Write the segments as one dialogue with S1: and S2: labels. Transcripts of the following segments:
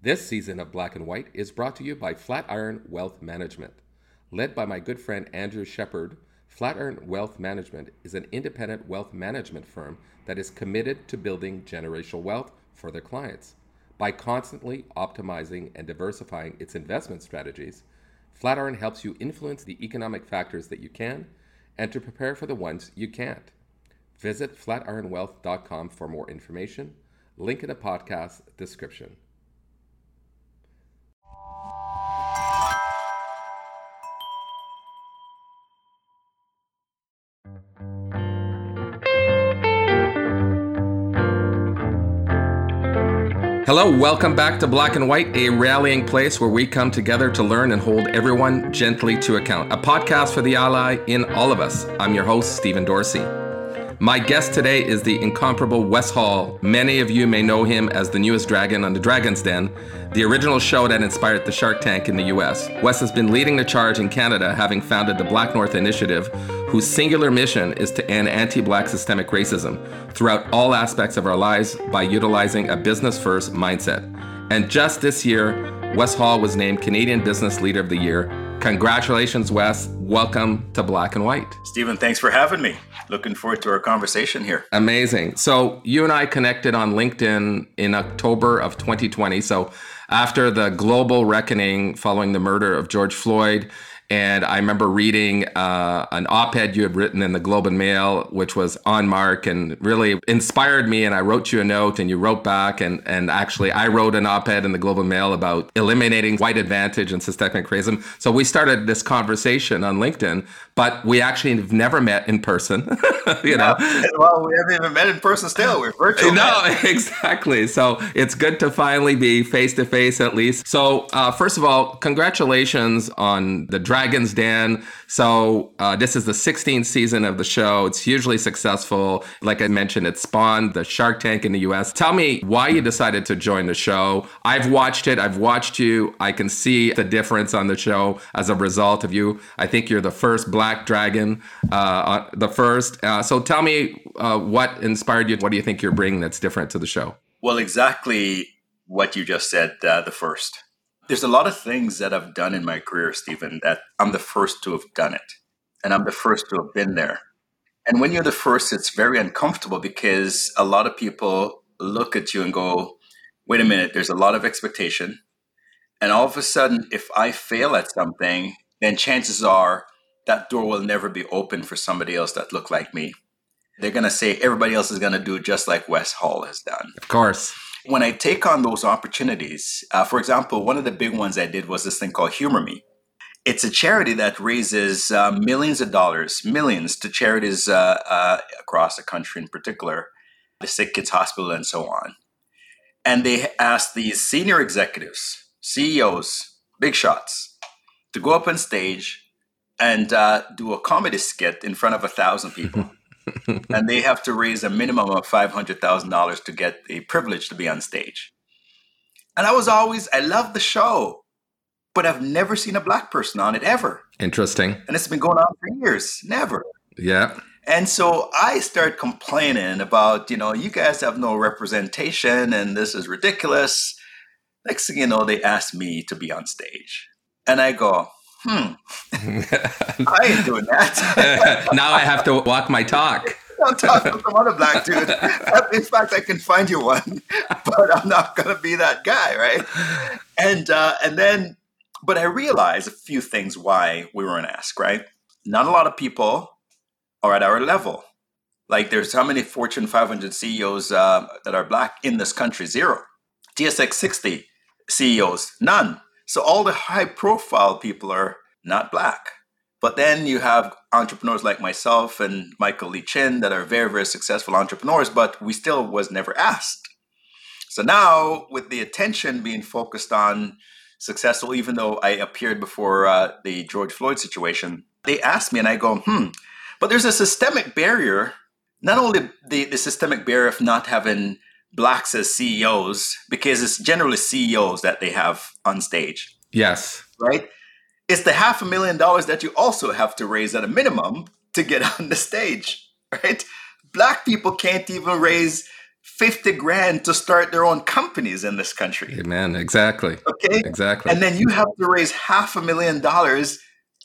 S1: This season of Black and White is brought to you by Flatiron Wealth Management. Led by my good friend Andrew Shepard, Flatiron Wealth Management is an independent wealth management firm that is committed to building generational wealth for their clients. By constantly optimizing and diversifying its investment strategies, Flatiron helps you influence the economic factors that you can and to prepare for the ones you can't. Visit flatironwealth.com for more information. Link in the podcast description. Hello, welcome back to Black and White, a rallying place where we come together to learn and hold everyone gently to account. A podcast for the ally in all of us. I'm your host, Stephen Dorsey. My guest today is the incomparable Wes Hall. Many of you may know him as the newest dragon on the Dragon's Den, the original show that inspired the Shark Tank in the US. Wes has been leading the charge in Canada, having founded the Black North Initiative, whose singular mission is to end anti black systemic racism throughout all aspects of our lives by utilizing a business first mindset. And just this year, Wes Hall was named Canadian Business Leader of the Year. Congratulations, Wes. Welcome to Black and White.
S2: Stephen, thanks for having me. Looking forward to our conversation here.
S1: Amazing. So, you and I connected on LinkedIn in October of 2020. So, after the global reckoning following the murder of George Floyd, and I remember reading uh, an op ed you had written in the Globe and Mail, which was on mark and really inspired me. And I wrote you a note and you wrote back. And, and actually, I wrote an op ed in the Globe and Mail about eliminating white advantage and systemic racism. So we started this conversation on LinkedIn, but we actually have never met in person. you know,
S2: well, we haven't even met in person still. We're virtual.
S1: No, exactly. So it's good to finally be face to face at least. So, uh, first of all, congratulations on the Dragon's Den. So uh, this is the 16th season of the show. It's hugely successful. Like I mentioned, it spawned the Shark Tank in the US. Tell me why you decided to join the show. I've watched it. I've watched you. I can see the difference on the show as a result of you. I think you're the first Black Dragon, uh, the first. Uh, so tell me uh, what inspired you. What do you think you're bringing that's different to the show?
S2: Well, exactly what you just said, uh, the first. There's a lot of things that I've done in my career, Stephen, that I'm the first to have done it. And I'm the first to have been there. And when you're the first, it's very uncomfortable because a lot of people look at you and go, wait a minute, there's a lot of expectation. And all of a sudden, if I fail at something, then chances are that door will never be open for somebody else that look like me. They're going to say everybody else is going to do just like Wes Hall has done.
S1: Of course
S2: when I take on those opportunities, uh, for example, one of the big ones I did was this thing called Humor Me. It's a charity that raises uh, millions of dollars, millions to charities uh, uh, across the country, in particular, the Sick Kids Hospital and so on. And they ask these senior executives, CEOs, big shots, to go up on stage and uh, do a comedy skit in front of a thousand people. and they have to raise a minimum of $500,000 to get the privilege to be on stage. And I was always, I love the show, but I've never seen a black person on it ever.
S1: Interesting.
S2: And it's been going on for years, never.
S1: Yeah.
S2: And so I start complaining about, you know, you guys have no representation and this is ridiculous. Next thing you know, they ask me to be on stage. And I go, hmm, I ain't doing that.
S1: now I have to walk my talk.
S2: I'll talk to some other black dude. In fact, I can find you one, but I'm not going to be that guy, right? And uh, and then, but I realized a few things why we weren't asked, right? Not a lot of people are at our level. Like, there's how many Fortune 500 CEOs uh, that are black in this country? Zero. TSX 60 CEOs, none. So all the high profile people are not black. But then you have entrepreneurs like myself and Michael Lee Chin that are very, very successful entrepreneurs, but we still was never asked. So now with the attention being focused on successful, even though I appeared before uh, the George Floyd situation, they asked me and I go, hmm, but there's a systemic barrier, not only the, the systemic barrier of not having blacks as CEOs because it's generally CEOs that they have on stage.
S1: Yes.
S2: Right? It's the half a million dollars that you also have to raise at a minimum to get on the stage, right? Black people can't even raise 50 grand to start their own companies in this country.
S1: Amen. Exactly.
S2: Okay.
S1: Exactly.
S2: And then you have to raise half a million dollars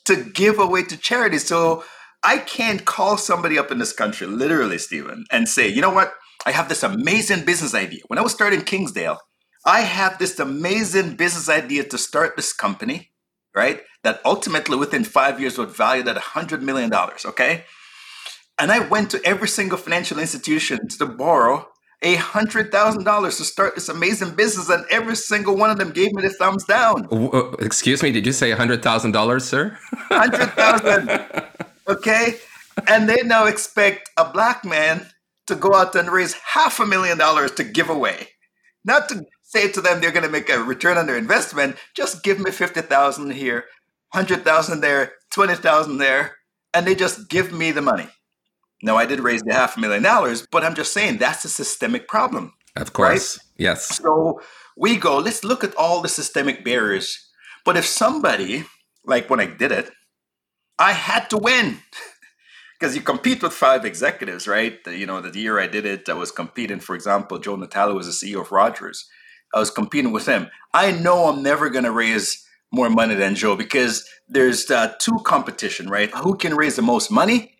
S2: to give away to charity. So I can't call somebody up in this country, literally, Stephen, and say, you know what? I have this amazing business idea. When I was starting Kingsdale, I have this amazing business idea to start this company, right? That ultimately within five years would value at $100 million, okay? And I went to every single financial institution to borrow a hundred thousand dollars to start this amazing business, and every single one of them gave me the thumbs down.
S1: Uh, excuse me, did you say a hundred thousand dollars, sir?
S2: Hundred thousand. okay, and they now expect a black man to go out and raise half a million dollars to give away, not to say to them they're going to make a return on their investment. Just give me fifty thousand here, hundred thousand there, twenty thousand there, and they just give me the money. Now, I did raise the half a million dollars, but I'm just saying that's a systemic problem.
S1: Of course. Right? Yes.
S2: So we go, let's look at all the systemic barriers. But if somebody, like when I did it, I had to win. Because you compete with five executives, right? You know, the year I did it, I was competing, for example, Joe Natale was the CEO of Rogers. I was competing with him. I know I'm never going to raise more money than Joe because there's uh, two competition, right? Who can raise the most money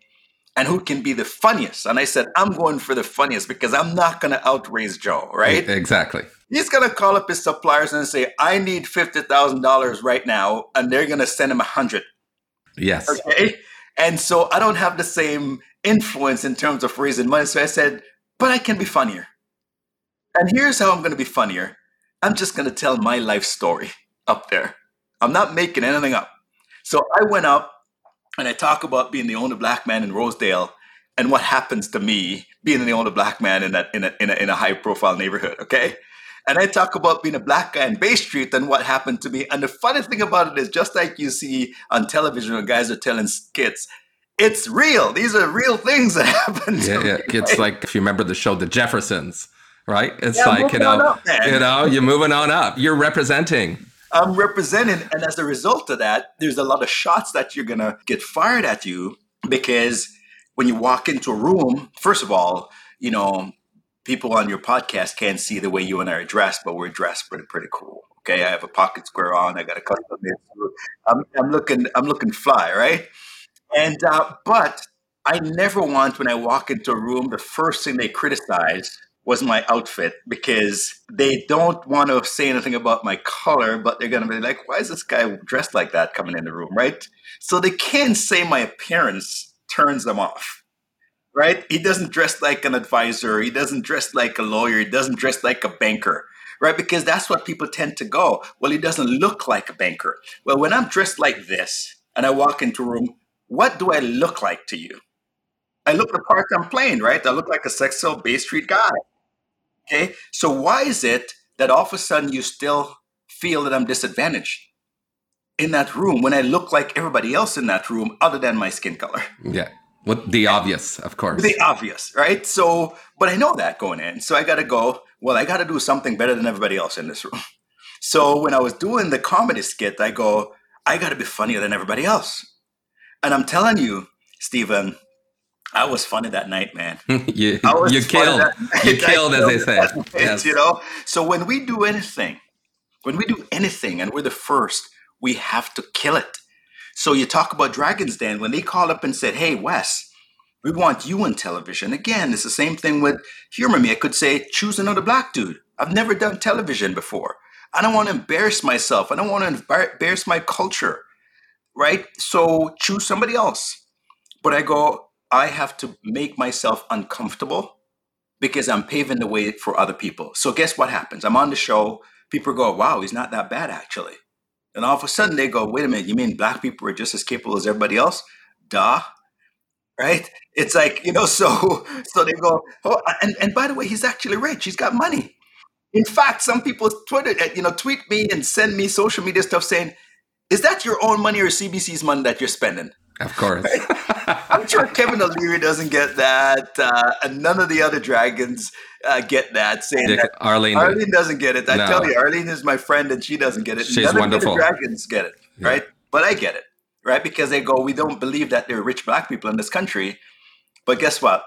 S2: and who can be the funniest. And I said, I'm going for the funniest because I'm not going to outraise Joe, right?
S1: Exactly.
S2: He's going to call up his suppliers and say, I need $50,000 right now. And they're going to send him a 100.
S1: Yes.
S2: Okay. And so I don't have the same influence in terms of raising money. So I said, but I can be funnier. And here's how I'm going to be funnier I'm just going to tell my life story up there. I'm not making anything up. So I went up and I talk about being the only black man in Rosedale and what happens to me being the only black man in that in a, in a, in a high profile neighborhood. Okay. And I talk about being a black guy in Bay Street and what happened to me. And the funny thing about it is, just like you see on television where guys are telling skits, it's real. These are real things that happen.
S1: yeah, yeah. Me, it's right? like if you remember the show The Jeffersons, right? It's yeah, like you know, up, you know, you're moving on up. You're representing.
S2: I'm representing. And as a result of that, there's a lot of shots that you're going to get fired at you because when you walk into a room, first of all, you know, people on your podcast can't see the way you and I are dressed, but we're dressed pretty, pretty cool. Okay. I have a pocket square on. I got a custom. I'm, I'm looking, I'm looking fly, right? And, uh, but I never want when I walk into a room, the first thing they criticize was my outfit because they don't want to say anything about my color, but they're going to be like, why is this guy dressed like that coming in the room, right? So they can't say my appearance turns them off, right? He doesn't dress like an advisor, he doesn't dress like a lawyer, he doesn't dress like a banker. Right, because that's what people tend to go. Well, he doesn't look like a banker. Well, when I'm dressed like this and I walk into a room, what do I look like to you? I look the part I'm playing, right? I look like a sexual Bay Street guy. Okay. So why is it that all of a sudden you still feel that I'm disadvantaged in that room when I look like everybody else in that room other than my skin color?
S1: Yeah. With the obvious, of course.
S2: The obvious, right? So, but I know that going in. So I got to go, well, I got to do something better than everybody else in this room. So when I was doing the comedy skit, I go, I got to be funnier than everybody else. And I'm telling you, Stephen, I was funny that night, man.
S1: you you killed. You killed, as they say. Yes.
S2: You know. So when we do anything, when we do anything, and we're the first, we have to kill it. So you talk about Dragons Den when they called up and said, "Hey, Wes, we want you on television." Again, it's the same thing with humor me. I could say, "Choose another black dude." I've never done television before. I don't want to embarrass myself. I don't want to embarrass my culture, right? So choose somebody else. But I go, I have to make myself uncomfortable because I'm paving the way for other people. So guess what happens? I'm on the show. People go, wow, he's not that bad actually. And all of a sudden they go, wait a minute, you mean black people are just as capable as everybody else? Duh. Right? It's like, you know, so so they go, oh, and, and by the way, he's actually rich. He's got money. In fact, some people Twitter, uh, you know, tweet me and send me social media stuff saying, is that your own money or CBC's money that you're spending?
S1: Of course.
S2: I'm sure Kevin O'Leary doesn't get that, uh, and none of the other dragons uh, get that. Saying Dick, that
S1: Arlene,
S2: Arlene doesn't get it. I no. tell you, Arlene is my friend, and she doesn't get it.
S1: She's
S2: none
S1: wonderful.
S2: Of the dragons get it, yeah. right? But I get it, right? Because they go, we don't believe that there are rich black people in this country, but guess what?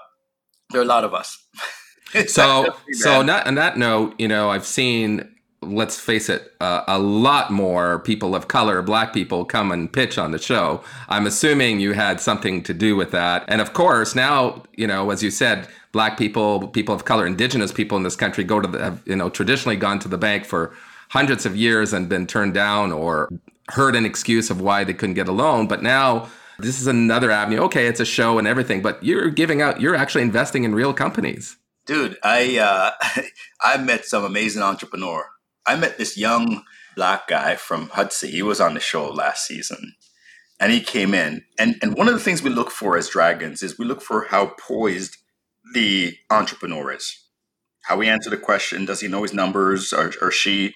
S2: There are a lot of us.
S1: so so not, on that note, you know, I've seen let's face it, uh, a lot more people of color, black people, come and pitch on the show. I'm assuming you had something to do with that. And of course, now, you know, as you said, black people, people of color, indigenous people in this country go to the, have, you know, traditionally gone to the bank for hundreds of years and been turned down or heard an excuse of why they couldn't get a loan. But now, this is another avenue. Okay, it's a show and everything, but you're giving out, you're actually investing in real companies.
S2: Dude, I uh, I met some amazing entrepreneur I met this young black guy from Hudson. He was on the show last season. And he came in. And, and one of the things we look for as dragons is we look for how poised the entrepreneur is. How he answer the question, does he know his numbers or, or she?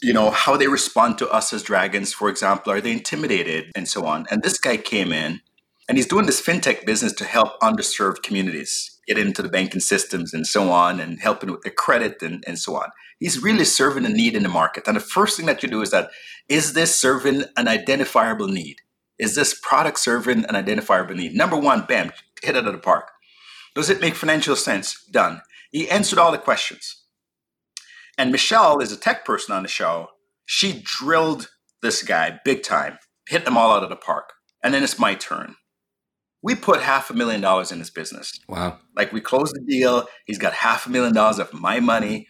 S2: You know, how they respond to us as dragons, for example, are they intimidated and so on. And this guy came in and he's doing this fintech business to help underserved communities get into the banking systems and so on and helping with the credit and, and so on. He's really serving a need in the market. And the first thing that you do is that is this serving an identifiable need? Is this product serving an identifiable need? Number one, bam, hit it out of the park. Does it make financial sense? Done. He answered all the questions. And Michelle is a tech person on the show. She drilled this guy big time, hit them all out of the park. And then it's my turn we put half a million dollars in his business.
S1: Wow.
S2: Like we closed the deal. He's got half a million dollars of my money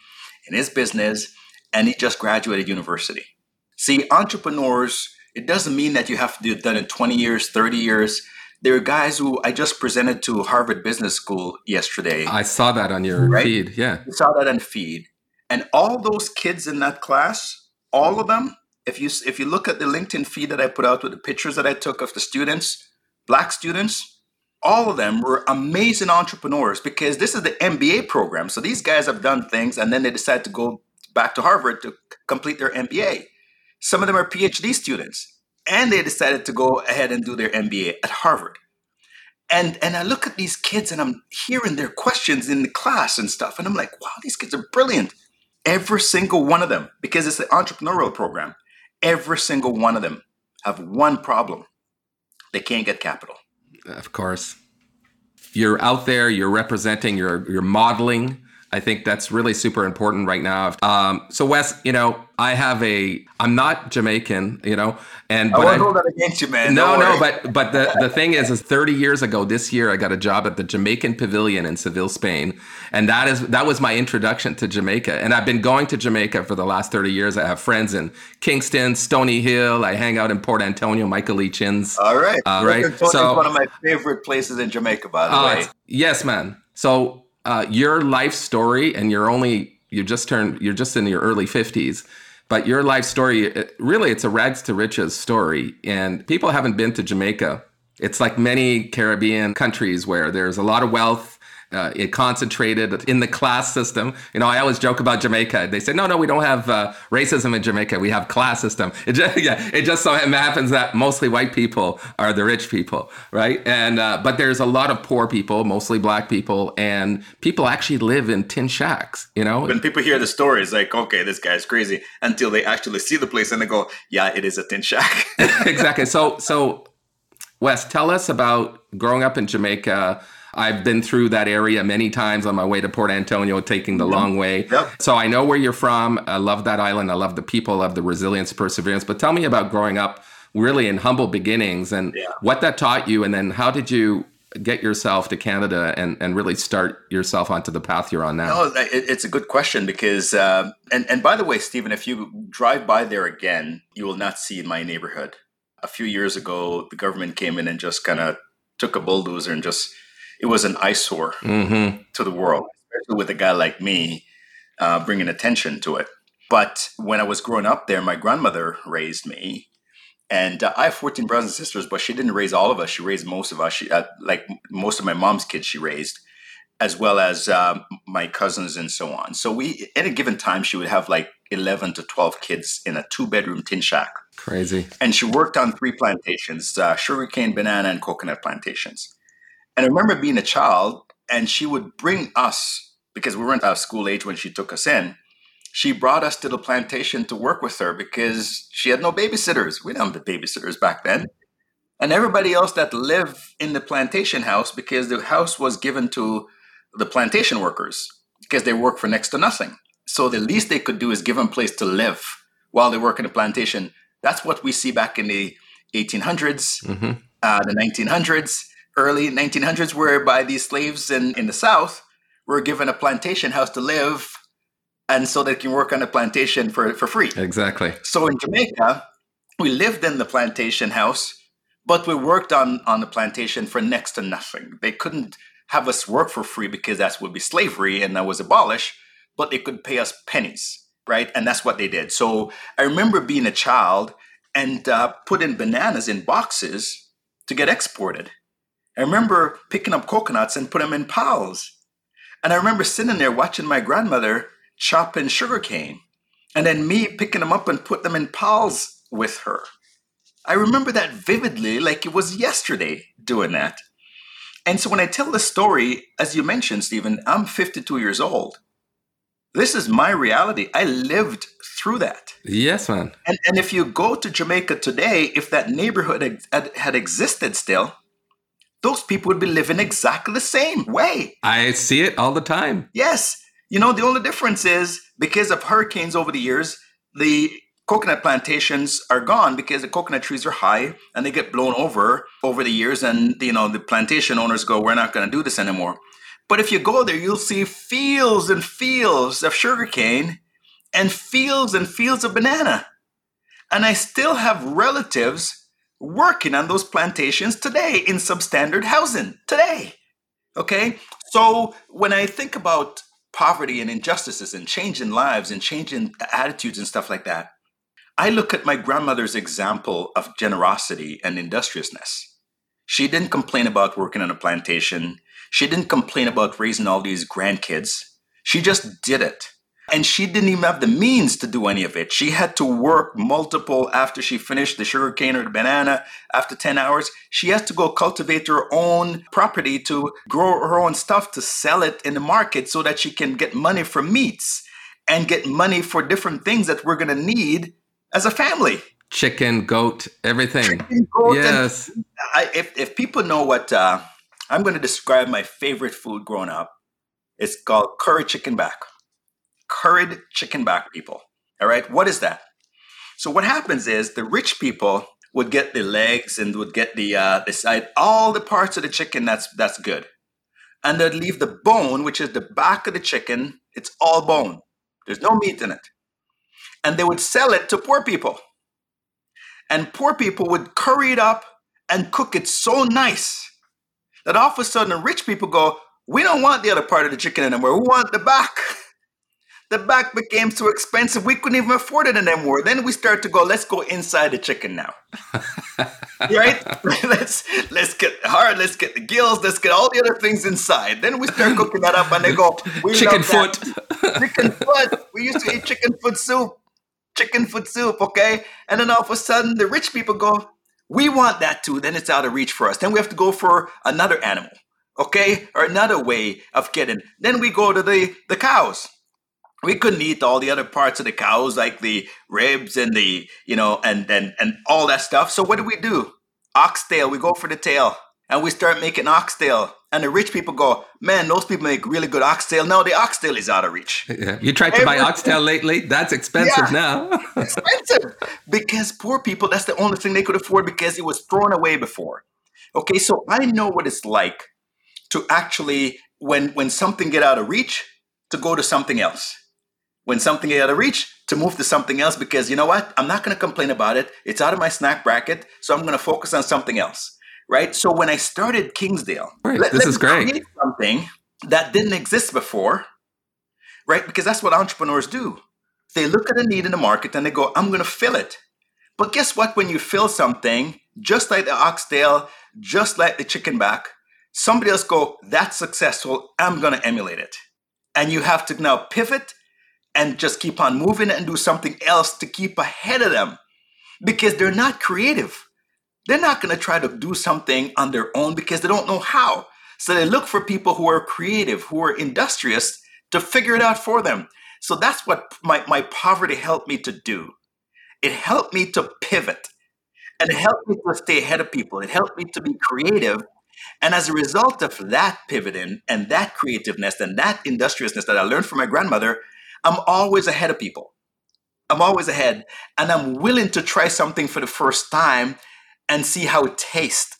S2: in his business, and he just graduated university. See, entrepreneurs, it doesn't mean that you have to do it done in 20 years, 30 years. There are guys who I just presented to Harvard Business School yesterday.
S1: I saw that on your right? feed. Yeah.
S2: I saw that on feed. And all those kids in that class, all of them, if you if you look at the LinkedIn feed that I put out with the pictures that I took of the students, black students, all of them were amazing entrepreneurs because this is the MBA program. So these guys have done things and then they decide to go back to Harvard to complete their MBA. Some of them are PhD students and they decided to go ahead and do their MBA at Harvard. And and I look at these kids and I'm hearing their questions in the class and stuff and I'm like, wow, these kids are brilliant. Every single one of them because it's the entrepreneurial program. Every single one of them have one problem they can't get capital.
S1: Of course. You're out there, you're representing, you're you're modeling. I think that's really super important right now. Um, so Wes, you know, I have a. I'm not Jamaican, you know, and
S2: but I won't hold that against you, man.
S1: No, no, but but the the thing is, is 30 years ago this year, I got a job at the Jamaican Pavilion in Seville, Spain, and that is that was my introduction to Jamaica. And I've been going to Jamaica for the last 30 years. I have friends in Kingston, Stony Hill. I hang out in Port Antonio, Michael Lee Chins.
S2: All right, uh, right. So one of my favorite places in Jamaica, by the uh, way.
S1: Yes, man. So uh, your life story, and you're only you just turned you're just in your early 50s but your life story, really, it's a rags to riches story. And people haven't been to Jamaica. It's like many Caribbean countries where there's a lot of wealth uh, it concentrated in the class system. You know, I always joke about Jamaica. They say, no, no, we don't have uh, racism in Jamaica. We have class system. It just, yeah, it just so happens that mostly white people are the rich people, right? And uh, but there's a lot of poor people, mostly black people, and people actually live in tin shacks. You know,
S2: when people hear the story, it's like, okay, this guy's crazy, until they actually see the place and they go, yeah, it is a tin shack.
S1: exactly. So, so Wes, tell us about growing up in Jamaica I've been through that area many times on my way to Port Antonio, taking the mm-hmm. long way. Yep. So I know where you're from. I love that island. I love the people. I love the resilience, perseverance. But tell me about growing up really in humble beginnings and yeah. what that taught you. And then how did you get yourself to Canada and, and really start yourself onto the path you're on now?
S2: No, it's a good question because, uh, and, and by the way, Stephen, if you drive by there again, you will not see in my neighborhood. A few years ago, the government came in and just kind of took a bulldozer and just it was an eyesore mm-hmm. to the world, especially with a guy like me uh, bringing attention to it. But when I was growing up there, my grandmother raised me. And uh, I have 14 brothers and sisters, but she didn't raise all of us. She raised most of us. She, uh, like most of my mom's kids, she raised, as well as um, my cousins and so on. So we, at a given time, she would have like 11 to 12 kids in a two bedroom tin shack.
S1: Crazy.
S2: And she worked on three plantations uh, sugarcane, banana, and coconut plantations. And I remember being a child, and she would bring us, because we weren't out of school age when she took us in, she brought us to the plantation to work with her because she had no babysitters. We didn't have babysitters back then. And everybody else that lived in the plantation house, because the house was given to the plantation workers because they work for next to nothing. So the least they could do is give them a place to live while they work in the plantation. That's what we see back in the 1800s, mm-hmm. uh, the 1900s, early 1900s, whereby these slaves in, in the South were given a plantation house to live and so they can work on the plantation for, for free.
S1: Exactly.
S2: So in Jamaica, we lived in the plantation house, but we worked on, on the plantation for next to nothing. They couldn't have us work for free because that would be slavery and that was abolished but they could pay us pennies, right? And that's what they did. So I remember being a child and uh, putting bananas in boxes to get exported. I remember picking up coconuts and put them in piles. And I remember sitting there watching my grandmother chopping sugarcane and then me picking them up and put them in piles with her. I remember that vividly, like it was yesterday doing that. And so when I tell the story, as you mentioned, Stephen, I'm 52 years old. This is my reality. I lived through that.
S1: Yes, man.
S2: And, and if you go to Jamaica today, if that neighborhood had, had existed still, those people would be living exactly the same way.
S1: I see it all the time.
S2: Yes. You know, the only difference is because of hurricanes over the years, the coconut plantations are gone because the coconut trees are high and they get blown over over the years and you know the plantation owners go we're not going to do this anymore but if you go there, you'll see fields and fields of sugarcane and fields and fields of banana. And I still have relatives working on those plantations today in substandard housing today. Okay? So when I think about poverty and injustices and changing lives and changing attitudes and stuff like that, I look at my grandmother's example of generosity and industriousness. She didn't complain about working on a plantation. She didn't complain about raising all these grandkids. She just did it. And she didn't even have the means to do any of it. She had to work multiple after she finished the sugarcane or the banana after 10 hours. She has to go cultivate her own property to grow her own stuff to sell it in the market so that she can get money for meats and get money for different things that we're going to need as a family.
S1: Chicken, goat, everything. Chicken, goat, yes.
S2: I, if, if people know what uh, I'm going to describe my favorite food growing up. It's called curry chicken back. Curried chicken back, people. All right, what is that? So what happens is the rich people would get the legs and would get the uh, the side, all the parts of the chicken that's that's good, and they'd leave the bone, which is the back of the chicken. It's all bone. There's no meat in it, and they would sell it to poor people. And poor people would curry it up and cook it so nice that all of a sudden the rich people go, we don't want the other part of the chicken anymore. We want the back. The back became so expensive we couldn't even afford it anymore. Then we start to go, let's go inside the chicken now. right? let's let's get hard, let's get the gills, let's get all the other things inside. Then we start cooking that up and they go,
S1: we chicken foot.
S2: chicken foot. We used to eat chicken foot soup. Chicken foot soup, okay? And then all of a sudden the rich people go, we want that too, then it's out of reach for us. Then we have to go for another animal, okay? Or another way of getting. Then we go to the, the cows. We couldn't eat all the other parts of the cows, like the ribs and the, you know, and and and all that stuff. So what do we do? Oxtail, we go for the tail and we start making oxtail. And the rich people go, man, those people make really good oxtail. No, the oxtail is out of reach.
S1: Yeah. You tried to buy oxtail lately? That's expensive yeah, now.
S2: expensive because poor people, that's the only thing they could afford because it was thrown away before. Okay, so I know what it's like to actually, when when something get out of reach, to go to something else. When something out of reach, to move to something else because you know what? I'm not going to complain about it. It's out of my snack bracket, so I'm going to focus on something else right? So when I started Kingsdale,
S1: right, let, this is great.
S2: Something that didn't exist before, right? Because that's what entrepreneurs do. They look at a need in the market and they go, "I'm going to fill it." But guess what? When you fill something, just like the oxtail, just like the chicken back, somebody else go, "That's successful. I'm going to emulate it," and you have to now pivot and just keep on moving and do something else to keep ahead of them because they're not creative they're not going to try to do something on their own because they don't know how. So they look for people who are creative, who are industrious to figure it out for them. So that's what my, my poverty helped me to do. It helped me to pivot and it helped me to stay ahead of people. It helped me to be creative And as a result of that pivoting and that creativeness and that industriousness that I learned from my grandmother, I'm always ahead of people. I'm always ahead. And I'm willing to try something for the first time and see how it tastes.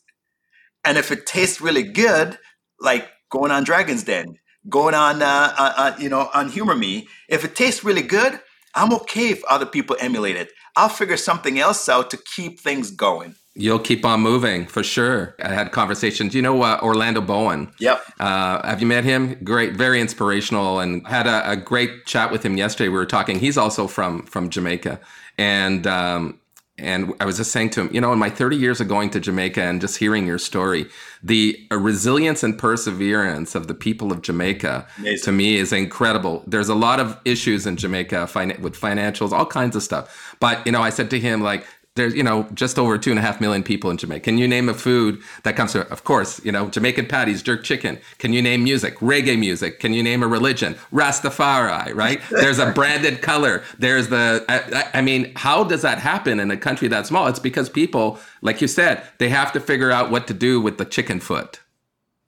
S2: And if it tastes really good, like going on Dragon's Den, going on, uh, uh, uh, you know, on Humor Me, if it tastes really good, I'm okay if other people emulate it. I'll figure something else out to keep things going.
S1: You'll keep on moving for sure. I had conversations. You know uh, Orlando Bowen?
S2: Yep.
S1: Uh, have you met him? Great, very inspirational, and had a, a, great chat with him yesterday. We were talking. He's also from from Jamaica, and um, and I was just saying to him, you know, in my 30 years of going to Jamaica and just hearing your story, the resilience and perseverance of the people of Jamaica Amazing. to me is incredible. There's a lot of issues in Jamaica with financials, all kinds of stuff. But, you know, I said to him, like, there's you know just over two and a half million people in Jamaica. Can you name a food that comes to? Of course, you know Jamaican patties, jerk chicken. Can you name music? Reggae music. Can you name a religion? Rastafari. Right? There's a branded color. There's the. I, I mean, how does that happen in a country that small? It's because people, like you said, they have to figure out what to do with the chicken foot.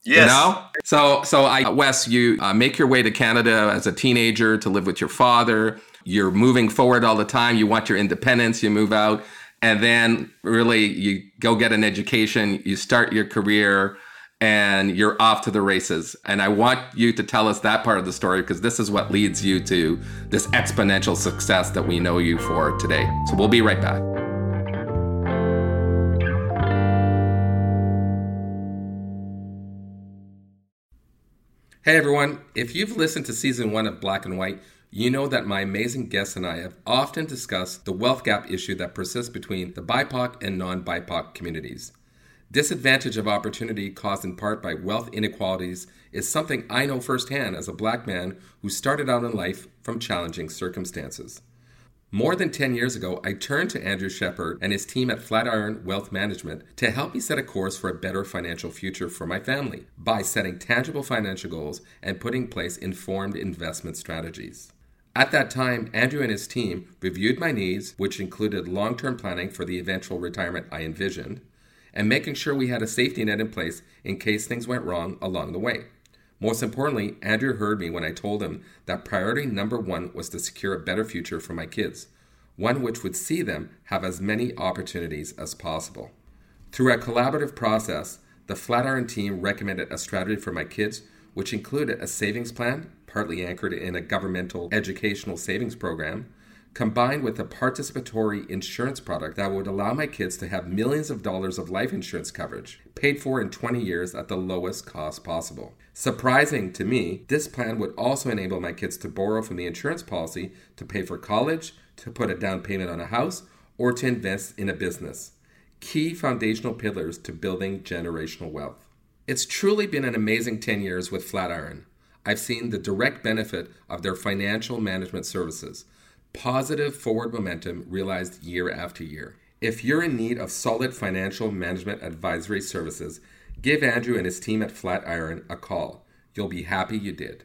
S2: Yes.
S1: You know? So, so I, Wes, you uh, make your way to Canada as a teenager to live with your father. You're moving forward all the time. You want your independence. You move out and then really you go get an education, you start your career, and you're off to the races. And I want you to tell us that part of the story because this is what leads you to this exponential success that we know you for today. So we'll be right back. Hey everyone, if you've listened to season one of Black and White, you know that my amazing guests and I have often discussed the wealth gap issue that persists between the BIPOC and non BIPOC communities. Disadvantage of opportunity caused in part by wealth inequalities is something I know firsthand as a black man who started out in life from challenging circumstances. More than 10 years ago, I turned to Andrew Shepard and his team at Flatiron Wealth Management to help me set a course for a better financial future for my family by setting tangible financial goals and putting in place informed investment strategies. At that time, Andrew and his team reviewed my needs, which included long term planning for the eventual retirement I envisioned, and making sure we had a safety net in place in case things went wrong along the way. Most importantly, Andrew heard me when I told him that priority number one was to secure a better future for my kids, one which would see them have as many opportunities as possible. Through a collaborative process, the Flatiron team recommended a strategy for my kids, which included a savings plan partly anchored in a governmental educational savings program, combined with a participatory insurance product that would allow my kids to have millions of dollars of life insurance coverage, paid for in 20 years at the lowest cost possible. Surprising to me, this plan would also enable my kids to borrow from the insurance policy to pay for college, to put a down payment on a house, or to invest in a business. Key foundational pillars to building generational wealth. It's truly been an amazing 10 years with Flatiron. I've seen the direct benefit of their financial management services. Positive forward momentum realized year after year. If you're in need of solid financial management advisory services, give Andrew and his team at Flatiron a call. You'll be happy you did.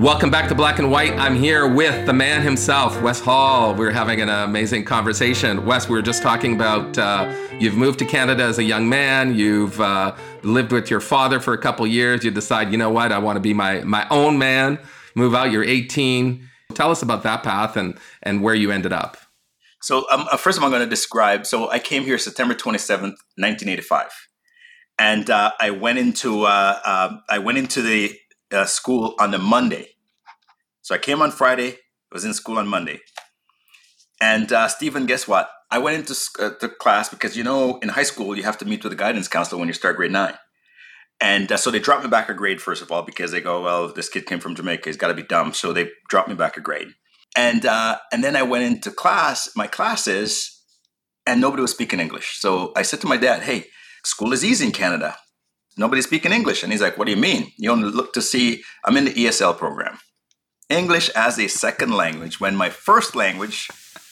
S1: Welcome back to Black and White. I'm here with the man himself, Wes Hall. We're having an amazing conversation. Wes, we were just talking about uh, you've moved to Canada as a young man. You've uh, lived with your father for a couple years. You decide, you know what, I want to be my my own man. Move out. You're 18. Tell us about that path and and where you ended up.
S2: So um, uh, first of all, I'm going to describe. So I came here September 27th, 1985, and uh, I went into uh, uh, I went into the uh, school on the Monday. So I came on Friday, I was in school on Monday. And uh, Stephen, guess what? I went into uh, the class because, you know, in high school, you have to meet with the guidance counselor when you start grade nine. And uh, so they dropped me back a grade, first of all, because they go, well, this kid came from Jamaica. He's got to be dumb. So they dropped me back a grade. And, uh, and then I went into class, my classes, and nobody was speaking English. So I said to my dad, hey, school is easy in Canada nobody's speaking English. And he's like, what do you mean? You only look to see, I'm in the ESL program. English as a second language when my first language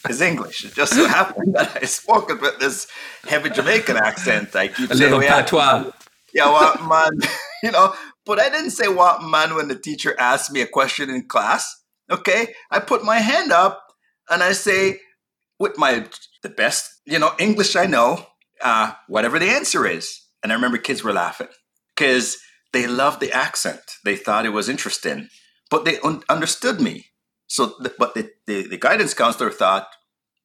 S2: is English. It just so happened that I spoke it with this heavy Jamaican accent. I keep
S1: a saying, little patois.
S2: Yeah, what man? you know, but I didn't say what man when the teacher asked me a question in class. Okay, I put my hand up and I say, with my the best, you know, English I know, uh, whatever the answer is. And I remember kids were laughing because they loved the accent. They thought it was interesting, but they un- understood me. So, the, but the, the, the guidance counselor thought,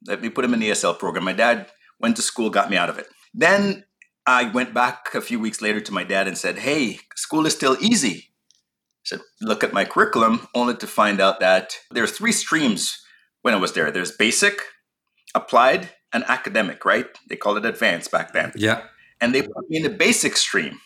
S2: let me put him in the ESL program. My dad went to school, got me out of it. Then I went back a few weeks later to my dad and said, Hey, school is still easy. I said, Look at my curriculum, only to find out that there are three streams when I was there there's basic, applied, and academic, right? They called it advanced back then.
S1: Yeah.
S2: And they put me in the basic stream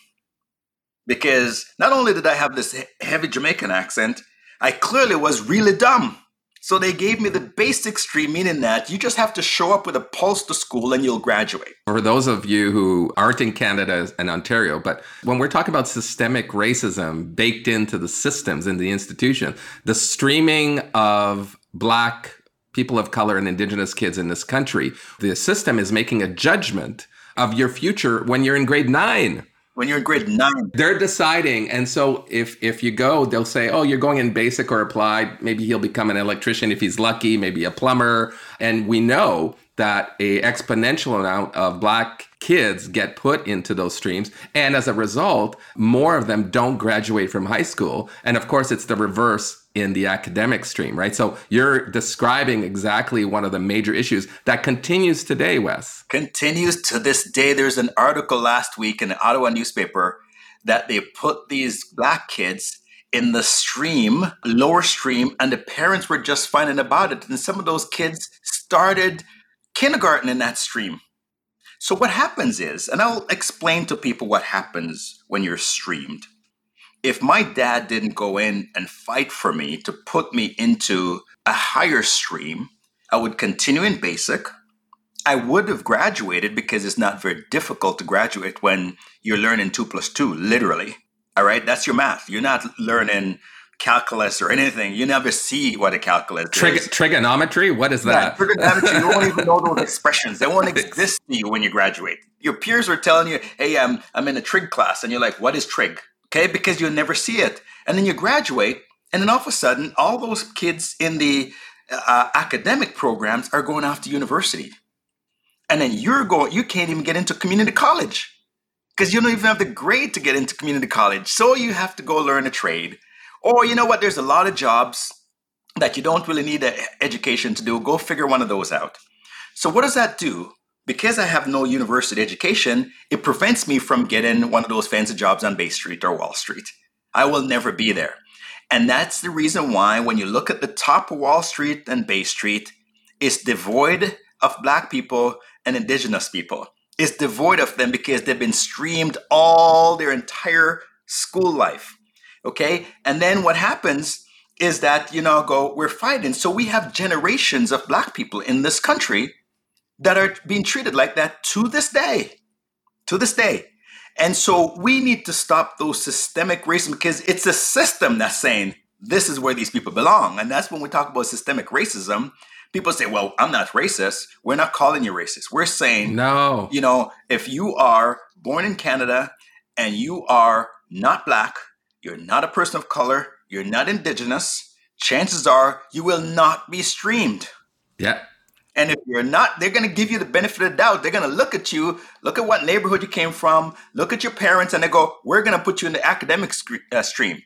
S2: because not only did I have this heavy Jamaican accent, I clearly was really dumb. So they gave me the basic stream, meaning that you just have to show up with a pulse to school and you'll graduate.
S1: For those of you who aren't in Canada and Ontario, but when we're talking about systemic racism baked into the systems in the institution, the streaming of Black people of color and Indigenous kids in this country, the system is making a judgment of your future when you're in grade nine
S2: when you're in grade nine.
S1: They're deciding. And so if if you go, they'll say, oh, you're going in basic or applied. Maybe he'll become an electrician if he's lucky, maybe a plumber. And we know that a exponential amount of black kids get put into those streams and as a result more of them don't graduate from high school and of course it's the reverse in the academic stream, right? So you're describing exactly one of the major issues that continues today, Wes.
S2: Continues to this day. There's an article last week in the Ottawa newspaper that they put these black kids in the stream, lower stream, and the parents were just finding about it. And some of those kids started kindergarten in that stream. So what happens is, and I'll explain to people what happens when you're streamed if my dad didn't go in and fight for me to put me into a higher stream, I would continue in basic. I would have graduated because it's not very difficult to graduate when you're learning two plus two, literally. All right, that's your math. You're not learning calculus or anything. You never see what a calculus
S1: Trig-
S2: is.
S1: Trigonometry? What is that?
S2: Yeah, trigonometry, you won't even know those expressions. They won't exist to you when you graduate. Your peers are telling you, hey, I'm, I'm in a trig class. And you're like, what is trig? Okay? Because you'll never see it. And then you graduate, and then all of a sudden, all those kids in the uh, academic programs are going off to university. And then you're going, you can't even get into community college because you don't even have the grade to get into community college. So you have to go learn a trade. Or you know what? There's a lot of jobs that you don't really need an education to do. Go figure one of those out. So what does that do? Because I have no university education, it prevents me from getting one of those fancy jobs on Bay Street or Wall Street. I will never be there. And that's the reason why, when you look at the top of Wall Street and Bay Street, it's devoid of Black people and Indigenous people. It's devoid of them because they've been streamed all their entire school life. Okay? And then what happens is that, you know, go, we're fighting. So we have generations of Black people in this country that are being treated like that to this day. To this day. And so we need to stop those systemic racism because it's a system that's saying this is where these people belong. And that's when we talk about systemic racism. People say, well, I'm not racist. We're not calling you racist. We're saying,
S1: no,
S2: you know, if you are born in Canada and you are not black, you're not a person of color, you're not indigenous, chances are you will not be streamed.
S1: Yeah.
S2: And if you're not, they're going to give you the benefit of the doubt. They're going to look at you, look at what neighborhood you came from, look at your parents, and they go, We're going to put you in the academic uh, stream.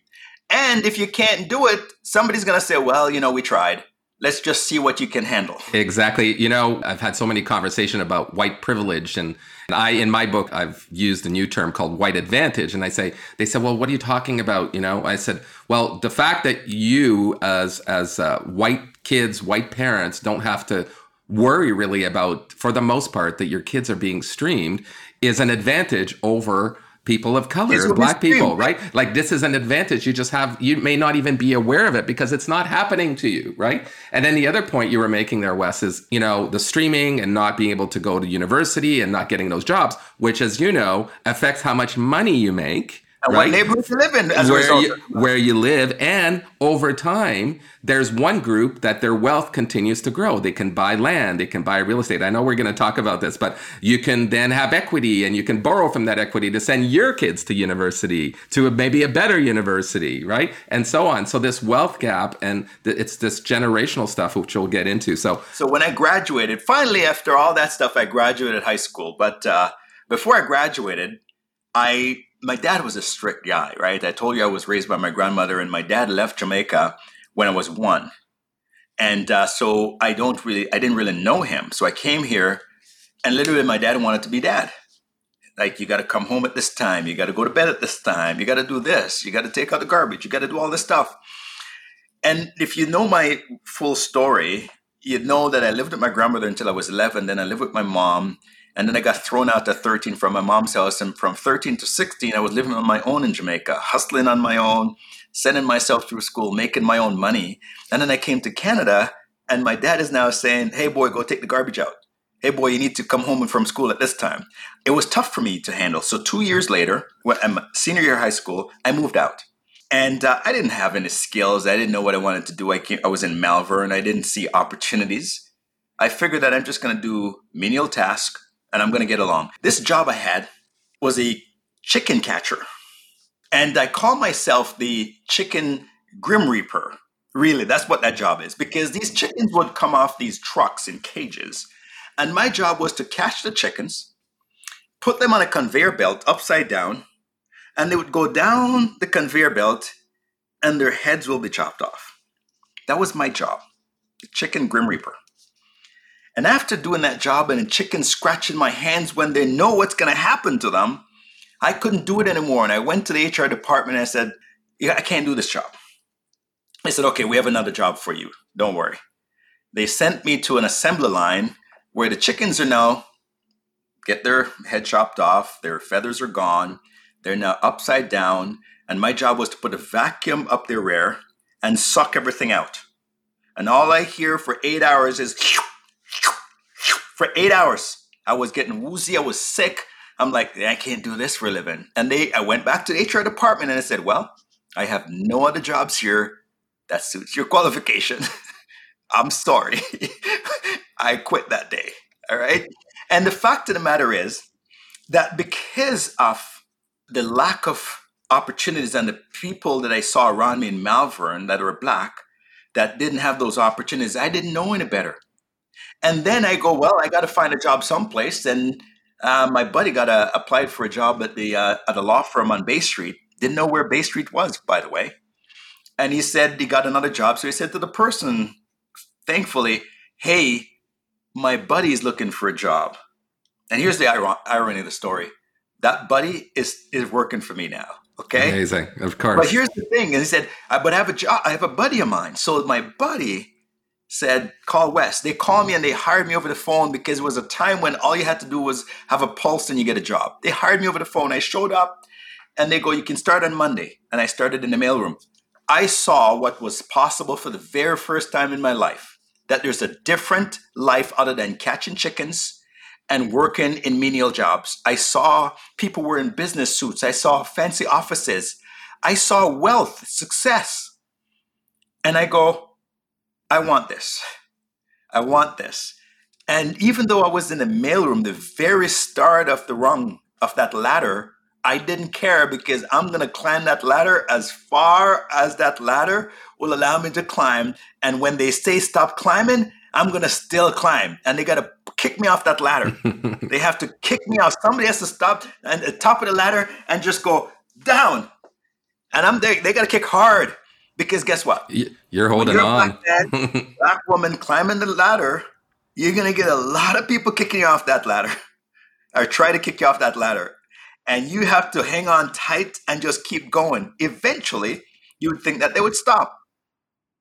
S2: And if you can't do it, somebody's going to say, Well, you know, we tried. Let's just see what you can handle.
S1: Exactly. You know, I've had so many conversation about white privilege and I in my book I've used a new term called white advantage and I say they said, "Well, what are you talking about?" You know, I said, "Well, the fact that you as as uh, white kids, white parents don't have to worry really about, for the most part, that your kids are being streamed is an advantage over people of color, black people, right? Like this is an advantage. You just have, you may not even be aware of it because it's not happening to you, right? And then the other point you were making there, Wes, is, you know, the streaming and not being able to go to university and not getting those jobs, which, as you know, affects how much money you make
S2: and
S1: right?
S2: what neighborhood you live in
S1: where you, where you live, and over time, there's one group that their wealth continues to grow. They can buy land, they can buy real estate. I know we're going to talk about this, but you can then have equity, and you can borrow from that equity to send your kids to university, to a, maybe a better university, right, and so on. So this wealth gap, and th- it's this generational stuff, which we'll get into. So
S2: So when I graduated, finally after all that stuff, I graduated high school. But uh, before I graduated, I my dad was a strict guy, right? I told you I was raised by my grandmother, and my dad left Jamaica when I was one, and uh, so I don't really, I didn't really know him. So I came here, and literally, my dad wanted to be dad. Like you got to come home at this time, you got to go to bed at this time, you got to do this, you got to take out the garbage, you got to do all this stuff. And if you know my full story, you'd know that I lived with my grandmother until I was 11. Then I lived with my mom. And then I got thrown out at 13 from my mom's house. And from 13 to 16, I was living on my own in Jamaica, hustling on my own, sending myself through school, making my own money. And then I came to Canada, and my dad is now saying, Hey, boy, go take the garbage out. Hey, boy, you need to come home from school at this time. It was tough for me to handle. So, two years later, when I'm senior year high school, I moved out. And uh, I didn't have any skills. I didn't know what I wanted to do. I, came, I was in Malvern. I didn't see opportunities. I figured that I'm just going to do menial tasks and I'm going to get along. This job I had was a chicken catcher. And I call myself the chicken grim reaper. Really, that's what that job is because these chickens would come off these trucks in cages. And my job was to catch the chickens, put them on a conveyor belt upside down, and they would go down the conveyor belt and their heads will be chopped off. That was my job, the chicken grim reaper. And after doing that job and the chickens scratching my hands when they know what's going to happen to them, I couldn't do it anymore. And I went to the HR department and I said, Yeah, I can't do this job. They said, Okay, we have another job for you. Don't worry. They sent me to an assembly line where the chickens are now get their head chopped off, their feathers are gone, they're now upside down, and my job was to put a vacuum up their rear and suck everything out. And all I hear for eight hours is for eight hours. I was getting woozy, I was sick. I'm like, I can't do this for a living. And they I went back to the HR department and I said, Well, I have no other jobs here that suits your qualification. I'm sorry. I quit that day. All right. And the fact of the matter is that because of the lack of opportunities and the people that I saw around me in Malvern that were black that didn't have those opportunities, I didn't know any better. And then I go, well, I got to find a job someplace. And uh, my buddy got a, applied for a job at the uh, at a law firm on Bay Street. Didn't know where Bay Street was, by the way. And he said he got another job. So he said to the person, thankfully, hey, my buddy's looking for a job. And here's the irony of the story. That buddy is is working for me now. Okay.
S1: Amazing. Of course.
S2: But here's the thing. And he said, but I have a job. I have a buddy of mine. So my buddy said, call West. They called me and they hired me over the phone because it was a time when all you had to do was have a pulse and you get a job. They hired me over the phone. I showed up and they go, you can start on Monday. And I started in the mailroom. I saw what was possible for the very first time in my life that there's a different life other than catching chickens and working in menial jobs. I saw people were in business suits. I saw fancy offices. I saw wealth, success. And I go, I want this. I want this. And even though I was in the mailroom, the very start of the rung of that ladder, I didn't care because I'm going to climb that ladder as far as that ladder will allow me to climb. And when they say stop climbing, I'm going to still climb. And they got to kick me off that ladder. they have to kick me off. Somebody has to stop at the top of the ladder and just go down. And I'm there. They got to kick hard because guess what?
S1: You're holding
S2: you're
S1: on.
S2: Black, man, black woman climbing the ladder, you're going to get a lot of people kicking you off that ladder or try to kick you off that ladder. And you have to hang on tight and just keep going. Eventually, you would think that they would stop.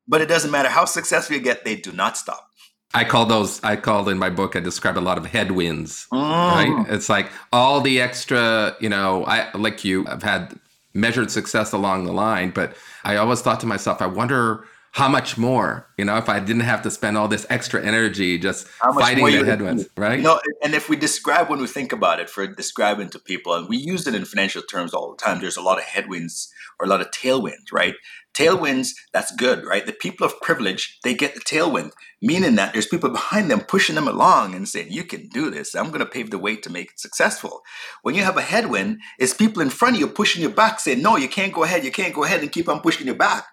S2: But it doesn't matter how successful you get, they do not stop.
S1: I call those, I called in my book, I described a lot of headwinds,
S2: Mm.
S1: right? It's like all the extra, you know, I, like you, I've had measured success along the line, but I always thought to myself, I wonder how much more, you know, if I didn't have to spend all this extra energy just fighting the headwinds, right?
S2: You know, and if we describe when we think about it for describing to people, and we use it in financial terms all the time, there's a lot of headwinds or a lot of tailwinds, right? Tailwinds, that's good, right? The people of privilege, they get the tailwind, meaning that there's people behind them pushing them along and saying, You can do this. I'm going to pave the way to make it successful. When you have a headwind, it's people in front of you pushing you back, saying, No, you can't go ahead, you can't go ahead, and keep on pushing you back.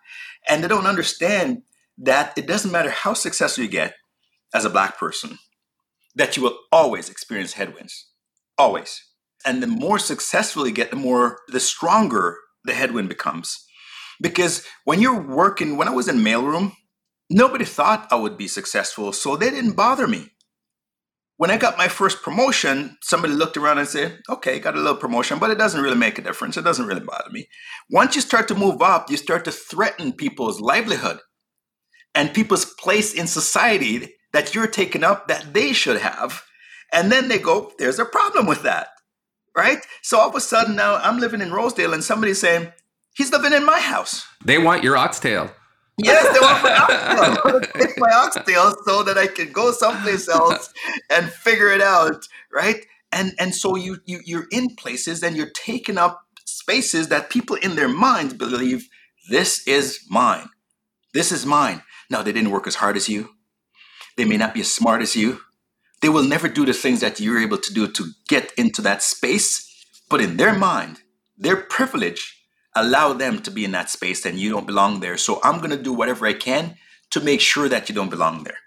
S2: And they don't understand that it doesn't matter how successful you get as a black person, that you will always experience headwinds. Always. And the more successful you get, the more, the stronger the headwind becomes because when you're working, when I was in mailroom, nobody thought I would be successful, so they didn't bother me. When I got my first promotion, somebody looked around and said, okay, got a little promotion, but it doesn't really make a difference. It doesn't really bother me. Once you start to move up, you start to threaten people's livelihood and people's place in society that you're taking up that they should have. And then they go, there's a problem with that. Right? So all of a sudden now I'm living in Rosedale and somebody's saying, He's living in my house.
S1: They want your oxtail.
S2: Yes, they want my oxtail. I want to take my oxtail so that I can go someplace else and figure it out, right? And and so you you you're in places and you're taking up spaces that people in their minds believe this is mine. This is mine. Now they didn't work as hard as you. They may not be as smart as you. They will never do the things that you're able to do to get into that space. But in their mind, their privilege allow them to be in that space and you don't belong there. So I'm going to do whatever I can to make sure that you don't belong there.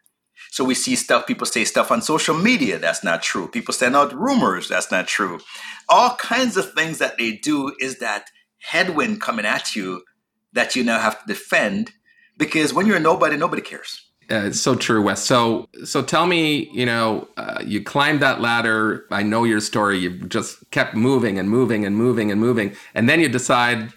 S2: So we see stuff, people say stuff on social media that's not true. People send out rumors that's not true. All kinds of things that they do is that headwind coming at you that you now have to defend because when you're a nobody, nobody cares.
S1: Uh, it's so true, Wes. So, so tell me, you know, uh, you climbed that ladder. I know your story. You just kept moving and moving and moving and moving, and then you decide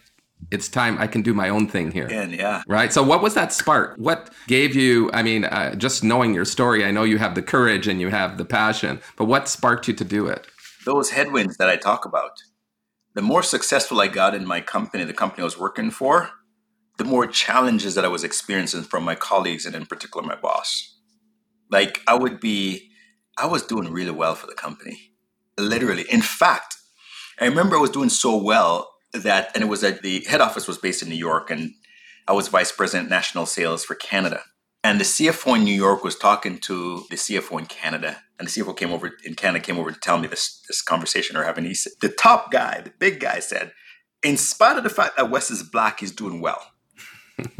S1: it's time I can do my own thing here.
S2: And yeah.
S1: Right. So, what was that spark? What gave you? I mean, uh, just knowing your story, I know you have the courage and you have the passion, but what sparked you to do it?
S2: Those headwinds that I talk about. The more successful I got in my company, the company I was working for, the more challenges that I was experiencing from my colleagues and in particular my boss. Like I would be, I was doing really well for the company, literally. In fact, I remember I was doing so well that, and it was at the head office was based in New York, and I was vice president national sales for Canada. And the CFO in New York was talking to the CFO in Canada, and the CFO came over in Canada came over to tell me this this conversation we're having. He said, the top guy, the big guy, said, in spite of the fact that Wes is black, he's doing well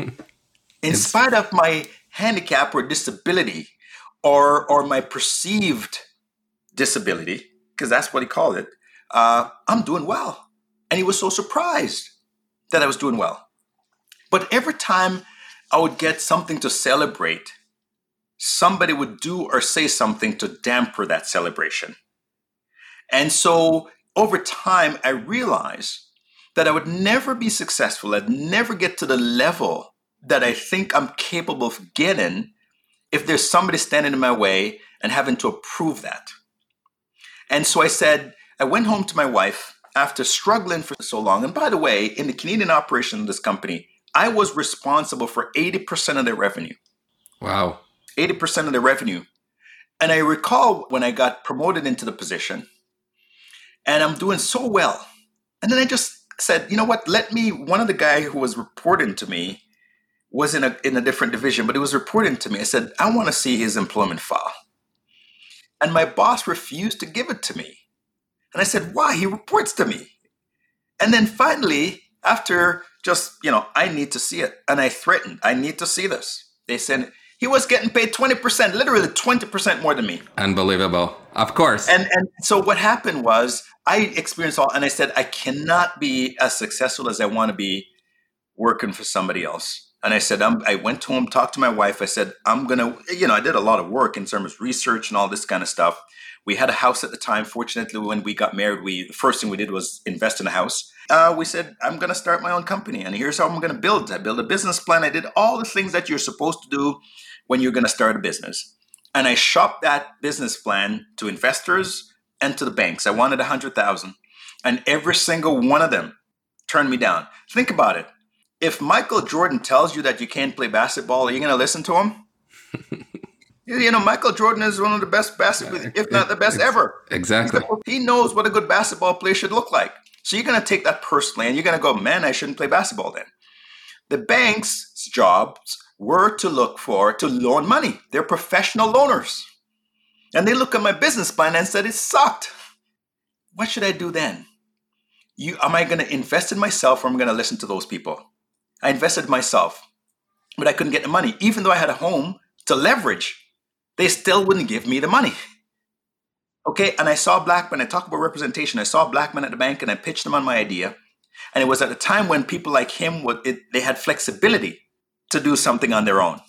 S2: in spite of my handicap or disability or or my perceived disability, because that's what he called it, uh, I'm doing well. And he was so surprised that I was doing well. But every time I would get something to celebrate, somebody would do or say something to damper that celebration. And so over time, I realized that I would never be successful. I'd never get to the level that I think I'm capable of getting if there's somebody standing in my way and having to approve that. And so I said, I went home to my wife after struggling for so long. And by the way, in the Canadian operation of this company, I was responsible for 80% of their revenue.
S1: Wow.
S2: 80% of their revenue. And I recall when I got promoted into the position, and I'm doing so well. And then I just said, you know what? Let me. One of the guy who was reporting to me was in a in a different division, but he was reporting to me. I said, I want to see his employment file, and my boss refused to give it to me. And I said, why? He reports to me. And then finally, after just you know, I need to see it, and I threatened, I need to see this. They said he was getting paid 20%, literally 20% more than me.
S1: Unbelievable. Of course.
S2: And and so what happened was I experienced all and I said I cannot be as successful as I want to be working for somebody else. And I said I'm, I went home, talked to my wife. I said I'm gonna, you know, I did a lot of work in terms of research and all this kind of stuff. We had a house at the time. Fortunately, when we got married, we the first thing we did was invest in a house. Uh, we said I'm gonna start my own company, and here's how I'm gonna build. I built a business plan. I did all the things that you're supposed to do when you're going to start a business. And I shopped that business plan to investors and to the banks. I wanted a hundred thousand, and every single one of them turned me down. Think about it. If Michael Jordan tells you that you can't play basketball, are you going to listen to him? you know, Michael Jordan is one of the best basketball, if not the best ever.
S1: Exactly.
S2: He knows what a good basketball player should look like. So you're going to take that personally and you're going to go, man, I shouldn't play basketball then. The bank's jobs were to look for, to loan money. They're professional loaners. And they look at my business plan and said, it sucked. What should I do then? You, am I going to invest in myself or am I going to listen to those people? I invested myself, but I couldn't get the money. Even though I had a home to leverage, they still wouldn't give me the money. Okay, and I saw black men, I talk about representation. I saw black men at the bank and I pitched them on my idea. And it was at a time when people like him, would, it, they had flexibility to do something on their own.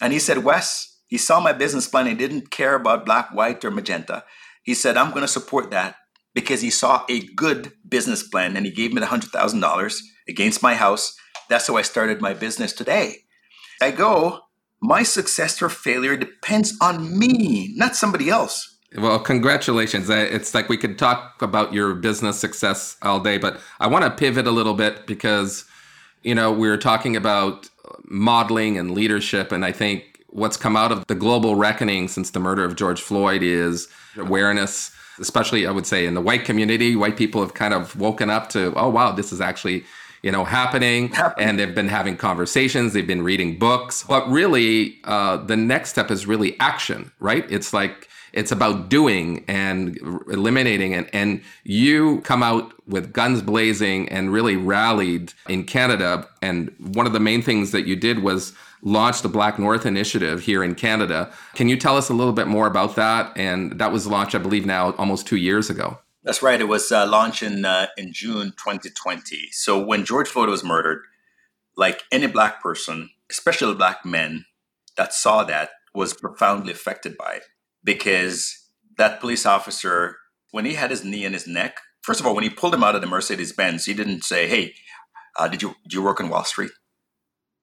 S2: And he said, Wes, he saw my business plan. He didn't care about black, white, or magenta. He said, I'm going to support that because he saw a good business plan and he gave me the $100,000 against my house. That's how I started my business today. I go, my success or failure depends on me, not somebody else.
S1: Well, congratulations. It's like we could talk about your business success all day, but I want to pivot a little bit because, you know, we are talking about modeling and leadership. And I think what's come out of the global reckoning since the murder of George Floyd is awareness, especially, I would say, in the white community. White people have kind of woken up to, oh, wow, this is actually you know happening, happening, and they've been having conversations they've been reading books but really uh, the next step is really action right it's like it's about doing and eliminating and and you come out with guns blazing and really rallied in Canada and one of the main things that you did was launch the Black North Initiative here in Canada. Can you tell us a little bit more about that? And that was launched, I believe, now almost two years ago.
S2: That's right. It was uh, launched in uh, in June 2020. So when George Floyd was murdered, like any black person, especially black men that saw that, was profoundly affected by it because that police officer, when he had his knee in his neck, first of all, when he pulled him out of the Mercedes Benz, he didn't say, "Hey, uh, did you did you work on Wall Street?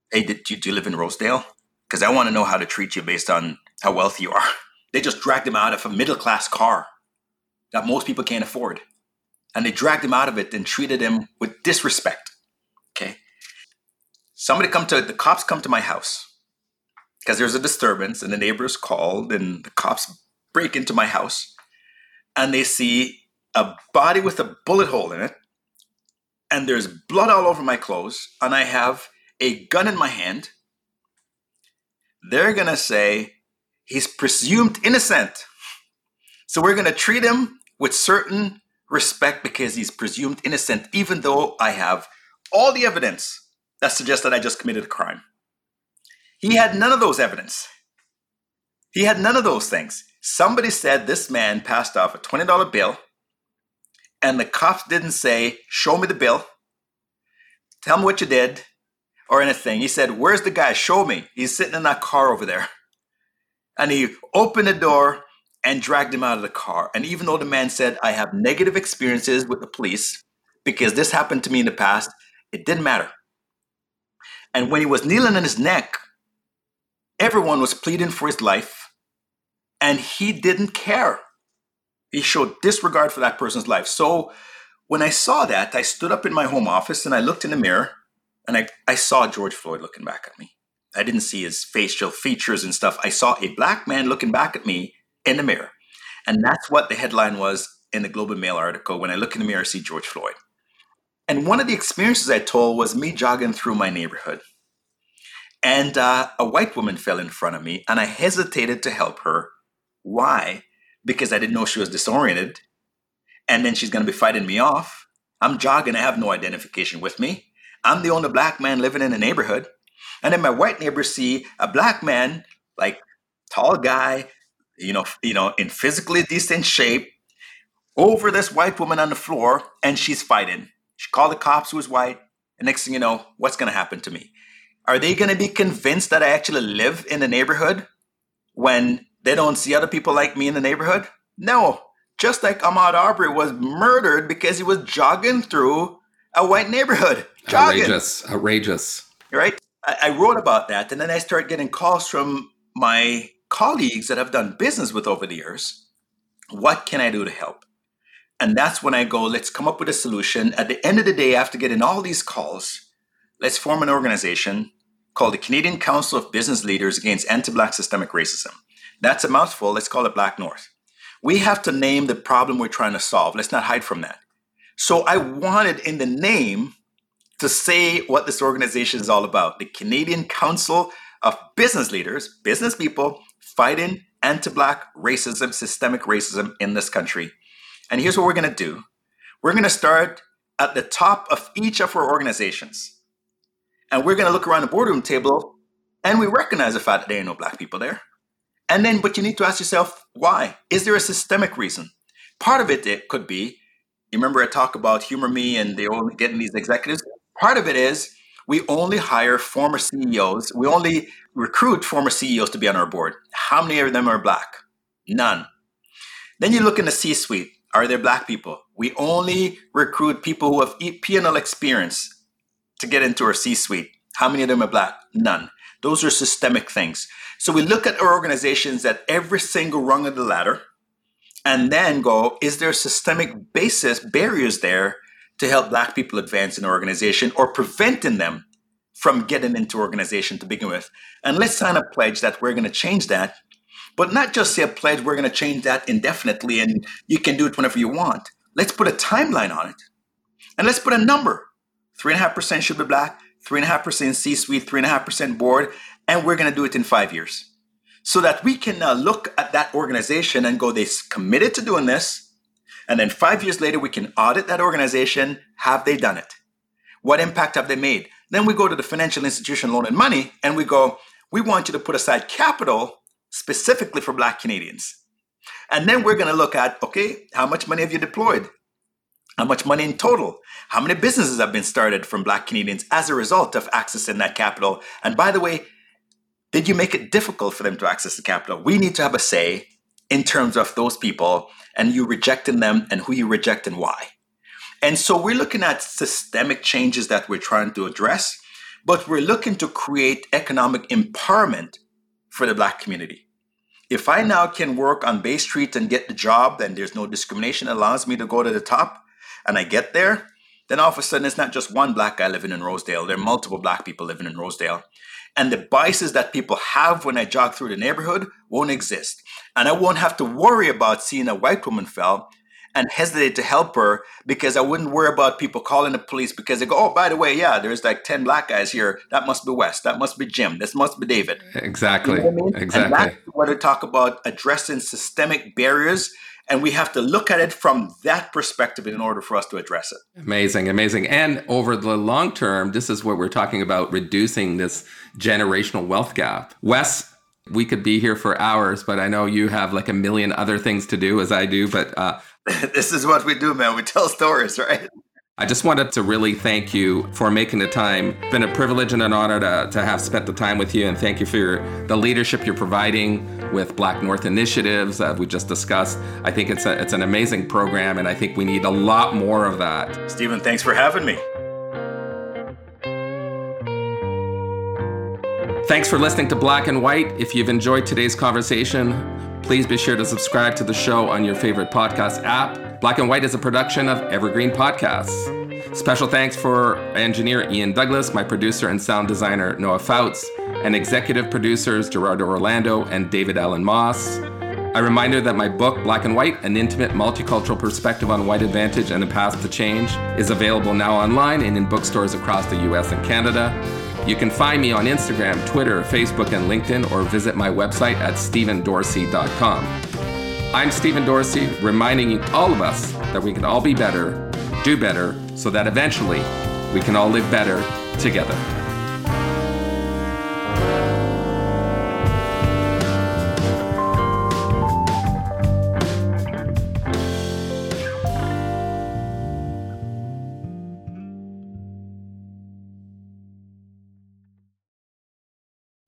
S2: Hey, did you, do you live in Rosedale? Because I want to know how to treat you based on how wealthy you are." They just dragged him out of a middle class car that most people can't afford, and they dragged him out of it and treated him with disrespect. Okay, somebody come to the cops come to my house because there's a disturbance and the neighbors called and the cops break into my house and they see a body with a bullet hole in it and there's blood all over my clothes and I have a gun in my hand, they're to say he's presumed innocent. So we're going to treat him with certain respect because he's presumed innocent, even though I have all the evidence that suggests that I just committed a crime. He had none of those evidence. He had none of those things. Somebody said this man passed off a $20 bill, and the cops didn't say, Show me the bill, tell me what you did, or anything. He said, Where's the guy? Show me. He's sitting in that car over there. And he opened the door and dragged him out of the car. And even though the man said, I have negative experiences with the police because this happened to me in the past, it didn't matter. And when he was kneeling on his neck, Everyone was pleading for his life, and he didn't care. He showed disregard for that person's life. So when I saw that, I stood up in my home office and I looked in the mirror and I, I saw George Floyd looking back at me. I didn't see his facial features and stuff. I saw a black man looking back at me in the mirror. And that's what the headline was in the Globe and Mail article. When I look in the mirror, I see George Floyd. And one of the experiences I told was me jogging through my neighborhood. And uh, a white woman fell in front of me, and I hesitated to help her. Why? Because I didn't know she was disoriented. And then she's going to be fighting me off. I'm jogging, I have no identification with me. I'm the only black man living in the neighborhood. And then my white neighbors see a black man, like tall guy, you know, you know, in physically decent shape, over this white woman on the floor, and she's fighting. She called the cops who was white. And next thing you know, what's going to happen to me? Are they going to be convinced that I actually live in the neighborhood when they don't see other people like me in the neighborhood? No. Just like Ahmaud Arbery was murdered because he was jogging through a white neighborhood. Jogging.
S1: Outrageous. Outrageous.
S2: Right? I, I wrote about that and then I started getting calls from my colleagues that I've done business with over the years. What can I do to help? And that's when I go, let's come up with a solution. At the end of the day, after getting all these calls, let's form an organization called the Canadian Council of Business Leaders Against Anti-Black Systemic Racism. That's a mouthful. Let's call it Black North. We have to name the problem we're trying to solve. Let's not hide from that. So I wanted in the name to say what this organization is all about the Canadian Council of Business Leaders, business people fighting anti Black racism, systemic racism in this country. And here's what we're going to do we're going to start at the top of each of our organizations. And we're going to look around the boardroom table and we recognize the fact that there are no Black people there. And then, but you need to ask yourself, why? Is there a systemic reason? Part of it, it could be, you remember I talk about humor me and they only getting these executives? Part of it is we only hire former CEOs. We only recruit former CEOs to be on our board. How many of them are black? None. Then you look in the C suite. Are there black people? We only recruit people who have P&L experience to get into our C suite. How many of them are black? None. Those are systemic things. So we look at our organizations at every single rung of the ladder and then go, is there systemic basis, barriers there to help black people advance in an organization or preventing them from getting into organization to begin with. And let's sign a pledge that we're going to change that, but not just say a pledge, we're going to change that indefinitely and you can do it whenever you want. Let's put a timeline on it. And let's put a number. 3.5% should be black, 3.5% C suite, 3.5% board, and we're going to do it in five years. So that we can now look at that organization and go, they committed to doing this and then five years later, we can audit that organization. Have they done it? What impact have they made? Then we go to the financial institution loan and money and we go, we want you to put aside capital specifically for Black Canadians. And then we're going to look at, okay, how much money have you deployed? How much money in total? How many businesses have been started from Black Canadians as a result of accessing that capital? And by the way, did you make it difficult for them to access the capital? We need to have a say in terms of those people and you rejecting them and who you reject and why. And so we're looking at systemic changes that we're trying to address, but we're looking to create economic empowerment for the Black community. If I now can work on Bay Street and get the job, then there's no discrimination that allows me to go to the top, and I get there, then all of a sudden it's not just one black guy living in Rosedale, there are multiple black people living in Rosedale. And the biases that people have when I jog through the neighborhood won't exist. And I won't have to worry about seeing a white woman fell and hesitate to help her because I wouldn't worry about people calling the police because they go, oh, by the way, yeah, there's like 10 black guys here. That must be Wes. That must be Jim. This must be David.
S1: Exactly. You know I mean? Exactly. And
S2: that's what I talk about addressing systemic barriers and we have to look at it from that perspective in order for us to address it.
S1: Amazing, amazing. And over the long term, this is what we're talking about reducing this generational wealth gap. Wes, we could be here for hours, but I know you have like a million other things to do as I do. But uh,
S2: this is what we do, man. We tell stories, right?
S1: I just wanted to really thank you for making the time. It's been a privilege and an honor to, to have spent the time with you, and thank you for your, the leadership you're providing with Black North initiatives that we just discussed. I think it's a, it's an amazing program, and I think we need a lot more of that.
S2: Stephen, thanks for having me.
S1: Thanks for listening to Black and White. If you've enjoyed today's conversation, please be sure to subscribe to the show on your favorite podcast app Black and White is a production of Evergreen Podcasts. Special thanks for engineer Ian Douglas, my producer and sound designer Noah Fouts, and executive producers Gerardo Orlando and David Allen Moss. A reminder that my book, Black and White An Intimate Multicultural Perspective on White Advantage and the Path to Change, is available now online and in bookstores across the US and Canada. You can find me on Instagram, Twitter, Facebook, and LinkedIn, or visit my website at stephendorsey.com. I'm Stephen Dorsey, reminding all of us that we can all be better, do better, so that eventually we can all live better together.